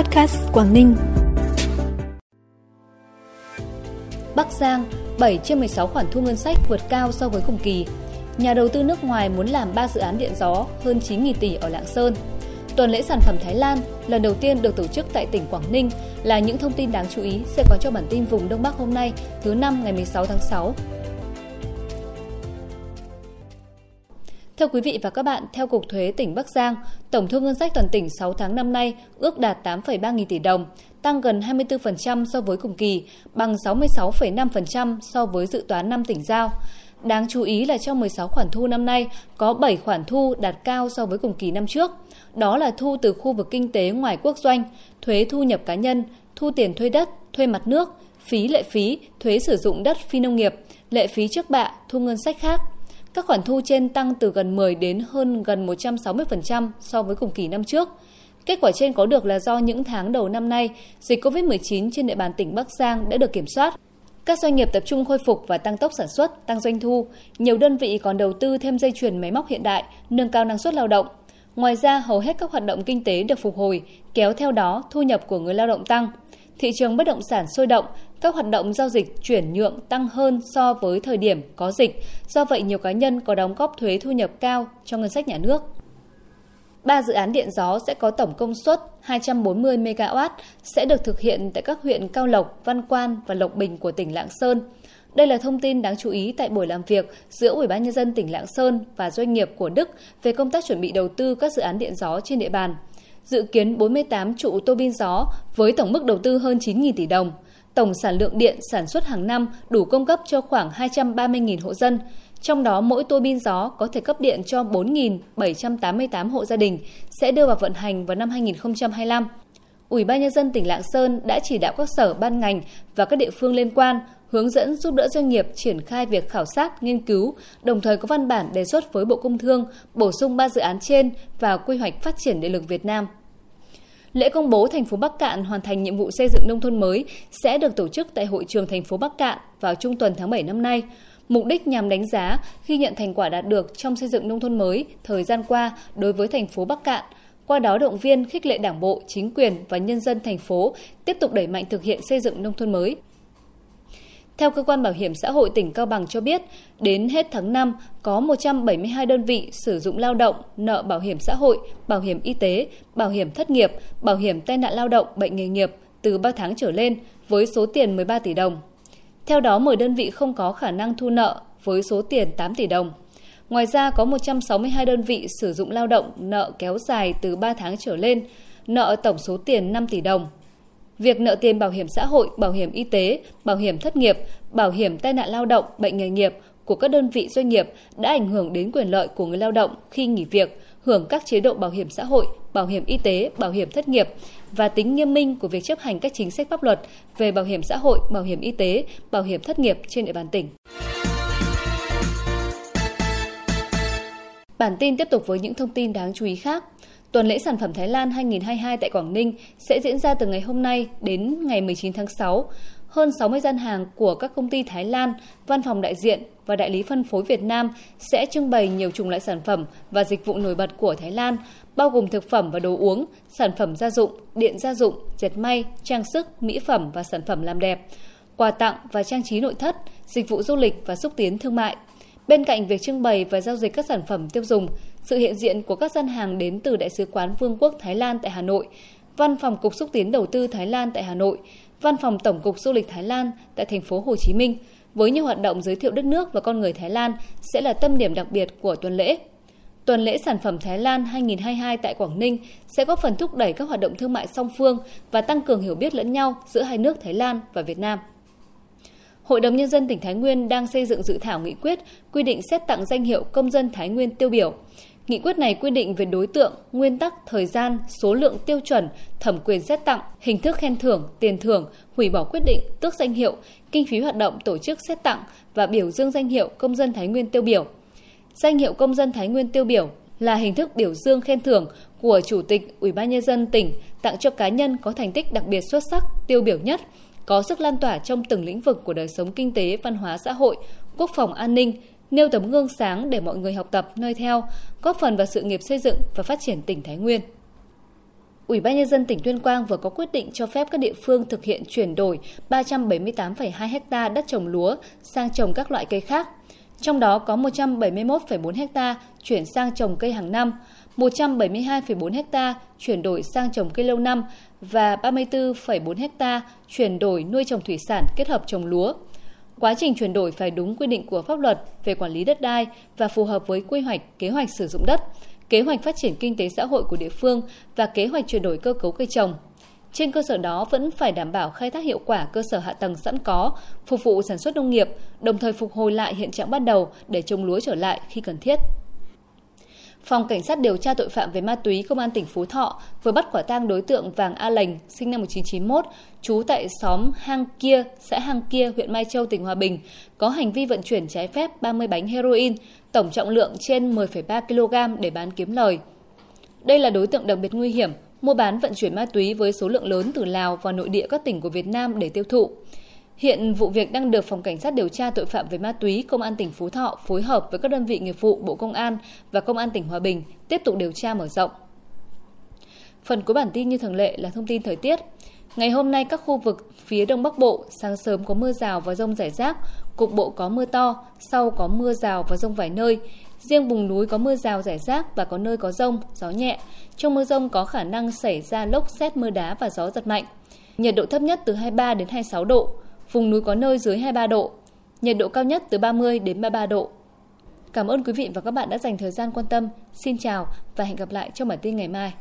Podcast Quảng Ninh. Bắc Giang, 7 trên 16 khoản thu ngân sách vượt cao so với cùng kỳ. Nhà đầu tư nước ngoài muốn làm 3 dự án điện gió hơn 9.000 tỷ ở Lạng Sơn. Tuần lễ sản phẩm Thái Lan lần đầu tiên được tổ chức tại tỉnh Quảng Ninh là những thông tin đáng chú ý sẽ có cho bản tin vùng Đông Bắc hôm nay, thứ năm ngày 16 tháng 6. Thưa quý vị và các bạn, theo Cục Thuế tỉnh Bắc Giang, tổng thu ngân sách toàn tỉnh 6 tháng năm nay ước đạt 8,3 nghìn tỷ đồng, tăng gần 24% so với cùng kỳ, bằng 66,5% so với dự toán năm tỉnh giao. Đáng chú ý là trong 16 khoản thu năm nay, có 7 khoản thu đạt cao so với cùng kỳ năm trước. Đó là thu từ khu vực kinh tế ngoài quốc doanh, thuế thu nhập cá nhân, thu tiền thuê đất, thuê mặt nước, phí lệ phí, thuế sử dụng đất phi nông nghiệp, lệ phí trước bạ, thu ngân sách khác. Các khoản thu trên tăng từ gần 10 đến hơn gần 160% so với cùng kỳ năm trước. Kết quả trên có được là do những tháng đầu năm nay, dịch COVID-19 trên địa bàn tỉnh Bắc Giang đã được kiểm soát. Các doanh nghiệp tập trung khôi phục và tăng tốc sản xuất, tăng doanh thu. Nhiều đơn vị còn đầu tư thêm dây chuyền máy móc hiện đại, nâng cao năng suất lao động. Ngoài ra, hầu hết các hoạt động kinh tế được phục hồi, kéo theo đó thu nhập của người lao động tăng. Thị trường bất động sản sôi động, các hoạt động giao dịch chuyển nhượng tăng hơn so với thời điểm có dịch, do vậy nhiều cá nhân có đóng góp thuế thu nhập cao cho ngân sách nhà nước. Ba dự án điện gió sẽ có tổng công suất 240 MW sẽ được thực hiện tại các huyện Cao Lộc, Văn Quan và Lộc Bình của tỉnh Lạng Sơn. Đây là thông tin đáng chú ý tại buổi làm việc giữa Ủy ban nhân dân tỉnh Lạng Sơn và doanh nghiệp của Đức về công tác chuẩn bị đầu tư các dự án điện gió trên địa bàn. Dự kiến 48 trụ tô bin gió với tổng mức đầu tư hơn 9.000 tỷ đồng. Tổng sản lượng điện sản xuất hàng năm đủ cung cấp cho khoảng 230.000 hộ dân, trong đó mỗi tua bin gió có thể cấp điện cho 4.788 hộ gia đình sẽ đưa vào vận hành vào năm 2025. Ủy ban nhân dân tỉnh Lạng Sơn đã chỉ đạo các sở ban ngành và các địa phương liên quan hướng dẫn giúp đỡ doanh nghiệp triển khai việc khảo sát, nghiên cứu, đồng thời có văn bản đề xuất với Bộ Công Thương bổ sung 3 dự án trên vào quy hoạch phát triển điện lực Việt Nam. Lễ công bố thành phố Bắc Cạn hoàn thành nhiệm vụ xây dựng nông thôn mới sẽ được tổ chức tại hội trường thành phố Bắc Cạn vào trung tuần tháng 7 năm nay. Mục đích nhằm đánh giá, ghi nhận thành quả đạt được trong xây dựng nông thôn mới thời gian qua đối với thành phố Bắc Cạn, qua đó động viên khích lệ Đảng bộ, chính quyền và nhân dân thành phố tiếp tục đẩy mạnh thực hiện xây dựng nông thôn mới. Theo cơ quan bảo hiểm xã hội tỉnh Cao Bằng cho biết, đến hết tháng 5 có 172 đơn vị sử dụng lao động nợ bảo hiểm xã hội, bảo hiểm y tế, bảo hiểm thất nghiệp, bảo hiểm tai nạn lao động, bệnh nghề nghiệp từ 3 tháng trở lên với số tiền 13 tỷ đồng. Theo đó, 10 đơn vị không có khả năng thu nợ với số tiền 8 tỷ đồng. Ngoài ra, có 162 đơn vị sử dụng lao động nợ kéo dài từ 3 tháng trở lên, nợ tổng số tiền 5 tỷ đồng. Việc nợ tiền bảo hiểm xã hội, bảo hiểm y tế, bảo hiểm thất nghiệp, bảo hiểm tai nạn lao động, bệnh nghề nghiệp của các đơn vị doanh nghiệp đã ảnh hưởng đến quyền lợi của người lao động khi nghỉ việc, hưởng các chế độ bảo hiểm xã hội, bảo hiểm y tế, bảo hiểm thất nghiệp và tính nghiêm minh của việc chấp hành các chính sách pháp luật về bảo hiểm xã hội, bảo hiểm y tế, bảo hiểm thất nghiệp trên địa bàn tỉnh. Bản tin tiếp tục với những thông tin đáng chú ý khác. Tuần lễ sản phẩm Thái Lan 2022 tại Quảng Ninh sẽ diễn ra từ ngày hôm nay đến ngày 19 tháng 6. Hơn 60 gian hàng của các công ty Thái Lan, văn phòng đại diện và đại lý phân phối Việt Nam sẽ trưng bày nhiều chủng loại sản phẩm và dịch vụ nổi bật của Thái Lan, bao gồm thực phẩm và đồ uống, sản phẩm gia dụng, điện gia dụng, dệt may, trang sức, mỹ phẩm và sản phẩm làm đẹp, quà tặng và trang trí nội thất, dịch vụ du lịch và xúc tiến thương mại. Bên cạnh việc trưng bày và giao dịch các sản phẩm tiêu dùng, sự hiện diện của các gian hàng đến từ Đại sứ quán Vương quốc Thái Lan tại Hà Nội, Văn phòng Cục xúc tiến đầu tư Thái Lan tại Hà Nội, Văn phòng Tổng cục Du lịch Thái Lan tại thành phố Hồ Chí Minh với nhiều hoạt động giới thiệu đất nước và con người Thái Lan sẽ là tâm điểm đặc biệt của tuần lễ. Tuần lễ sản phẩm Thái Lan 2022 tại Quảng Ninh sẽ góp phần thúc đẩy các hoạt động thương mại song phương và tăng cường hiểu biết lẫn nhau giữa hai nước Thái Lan và Việt Nam. Hội đồng Nhân dân tỉnh Thái Nguyên đang xây dựng dự thảo nghị quyết quy định xét tặng danh hiệu công dân Thái Nguyên tiêu biểu. Nghị quyết này quy định về đối tượng, nguyên tắc, thời gian, số lượng tiêu chuẩn, thẩm quyền xét tặng, hình thức khen thưởng, tiền thưởng, hủy bỏ quyết định, tước danh hiệu, kinh phí hoạt động tổ chức xét tặng và biểu dương danh hiệu công dân Thái Nguyên tiêu biểu. Danh hiệu công dân Thái Nguyên tiêu biểu là hình thức biểu dương khen thưởng của Chủ tịch Ủy ban nhân dân tỉnh tặng cho cá nhân có thành tích đặc biệt xuất sắc, tiêu biểu nhất, có sức lan tỏa trong từng lĩnh vực của đời sống kinh tế, văn hóa xã hội, quốc phòng an ninh, nêu tấm gương sáng để mọi người học tập, noi theo, góp phần vào sự nghiệp xây dựng và phát triển tỉnh Thái Nguyên. Ủy ban nhân dân tỉnh Tuyên Quang vừa có quyết định cho phép các địa phương thực hiện chuyển đổi 378,2 ha đất trồng lúa sang trồng các loại cây khác. Trong đó có 171,4 ha chuyển sang trồng cây hàng năm, 172,4 ha chuyển đổi sang trồng cây lâu năm và 34,4 ha chuyển đổi nuôi trồng thủy sản kết hợp trồng lúa. Quá trình chuyển đổi phải đúng quy định của pháp luật về quản lý đất đai và phù hợp với quy hoạch, kế hoạch sử dụng đất, kế hoạch phát triển kinh tế xã hội của địa phương và kế hoạch chuyển đổi cơ cấu cây trồng. Trên cơ sở đó vẫn phải đảm bảo khai thác hiệu quả cơ sở hạ tầng sẵn có, phục vụ sản xuất nông nghiệp, đồng thời phục hồi lại hiện trạng ban đầu để trồng lúa trở lại khi cần thiết. Phòng Cảnh sát điều tra tội phạm về ma túy Công an tỉnh Phú Thọ vừa bắt quả tang đối tượng Vàng A Lành, sinh năm 1991, trú tại xóm Hang Kia, xã Hang Kia, huyện Mai Châu, tỉnh Hòa Bình, có hành vi vận chuyển trái phép 30 bánh heroin, tổng trọng lượng trên 10,3 kg để bán kiếm lời. Đây là đối tượng đặc biệt nguy hiểm, mua bán vận chuyển ma túy với số lượng lớn từ Lào vào nội địa các tỉnh của Việt Nam để tiêu thụ. Hiện vụ việc đang được Phòng Cảnh sát điều tra tội phạm về ma túy Công an tỉnh Phú Thọ phối hợp với các đơn vị nghiệp vụ Bộ Công an và Công an tỉnh Hòa Bình tiếp tục điều tra mở rộng. Phần cuối bản tin như thường lệ là thông tin thời tiết. Ngày hôm nay các khu vực phía Đông Bắc Bộ sáng sớm có mưa rào và rông rải rác, cục bộ có mưa to, sau có mưa rào và rông vài nơi. Riêng vùng núi có mưa rào rải rác và có nơi có rông, gió nhẹ. Trong mưa rông có khả năng xảy ra lốc xét mưa đá và gió giật mạnh. Nhiệt độ thấp nhất từ 23 đến 26 độ, vùng núi có nơi dưới 23 độ, nhiệt độ cao nhất từ 30 đến 33 độ. Cảm ơn quý vị và các bạn đã dành thời gian quan tâm. Xin chào và hẹn gặp lại trong bản tin ngày mai.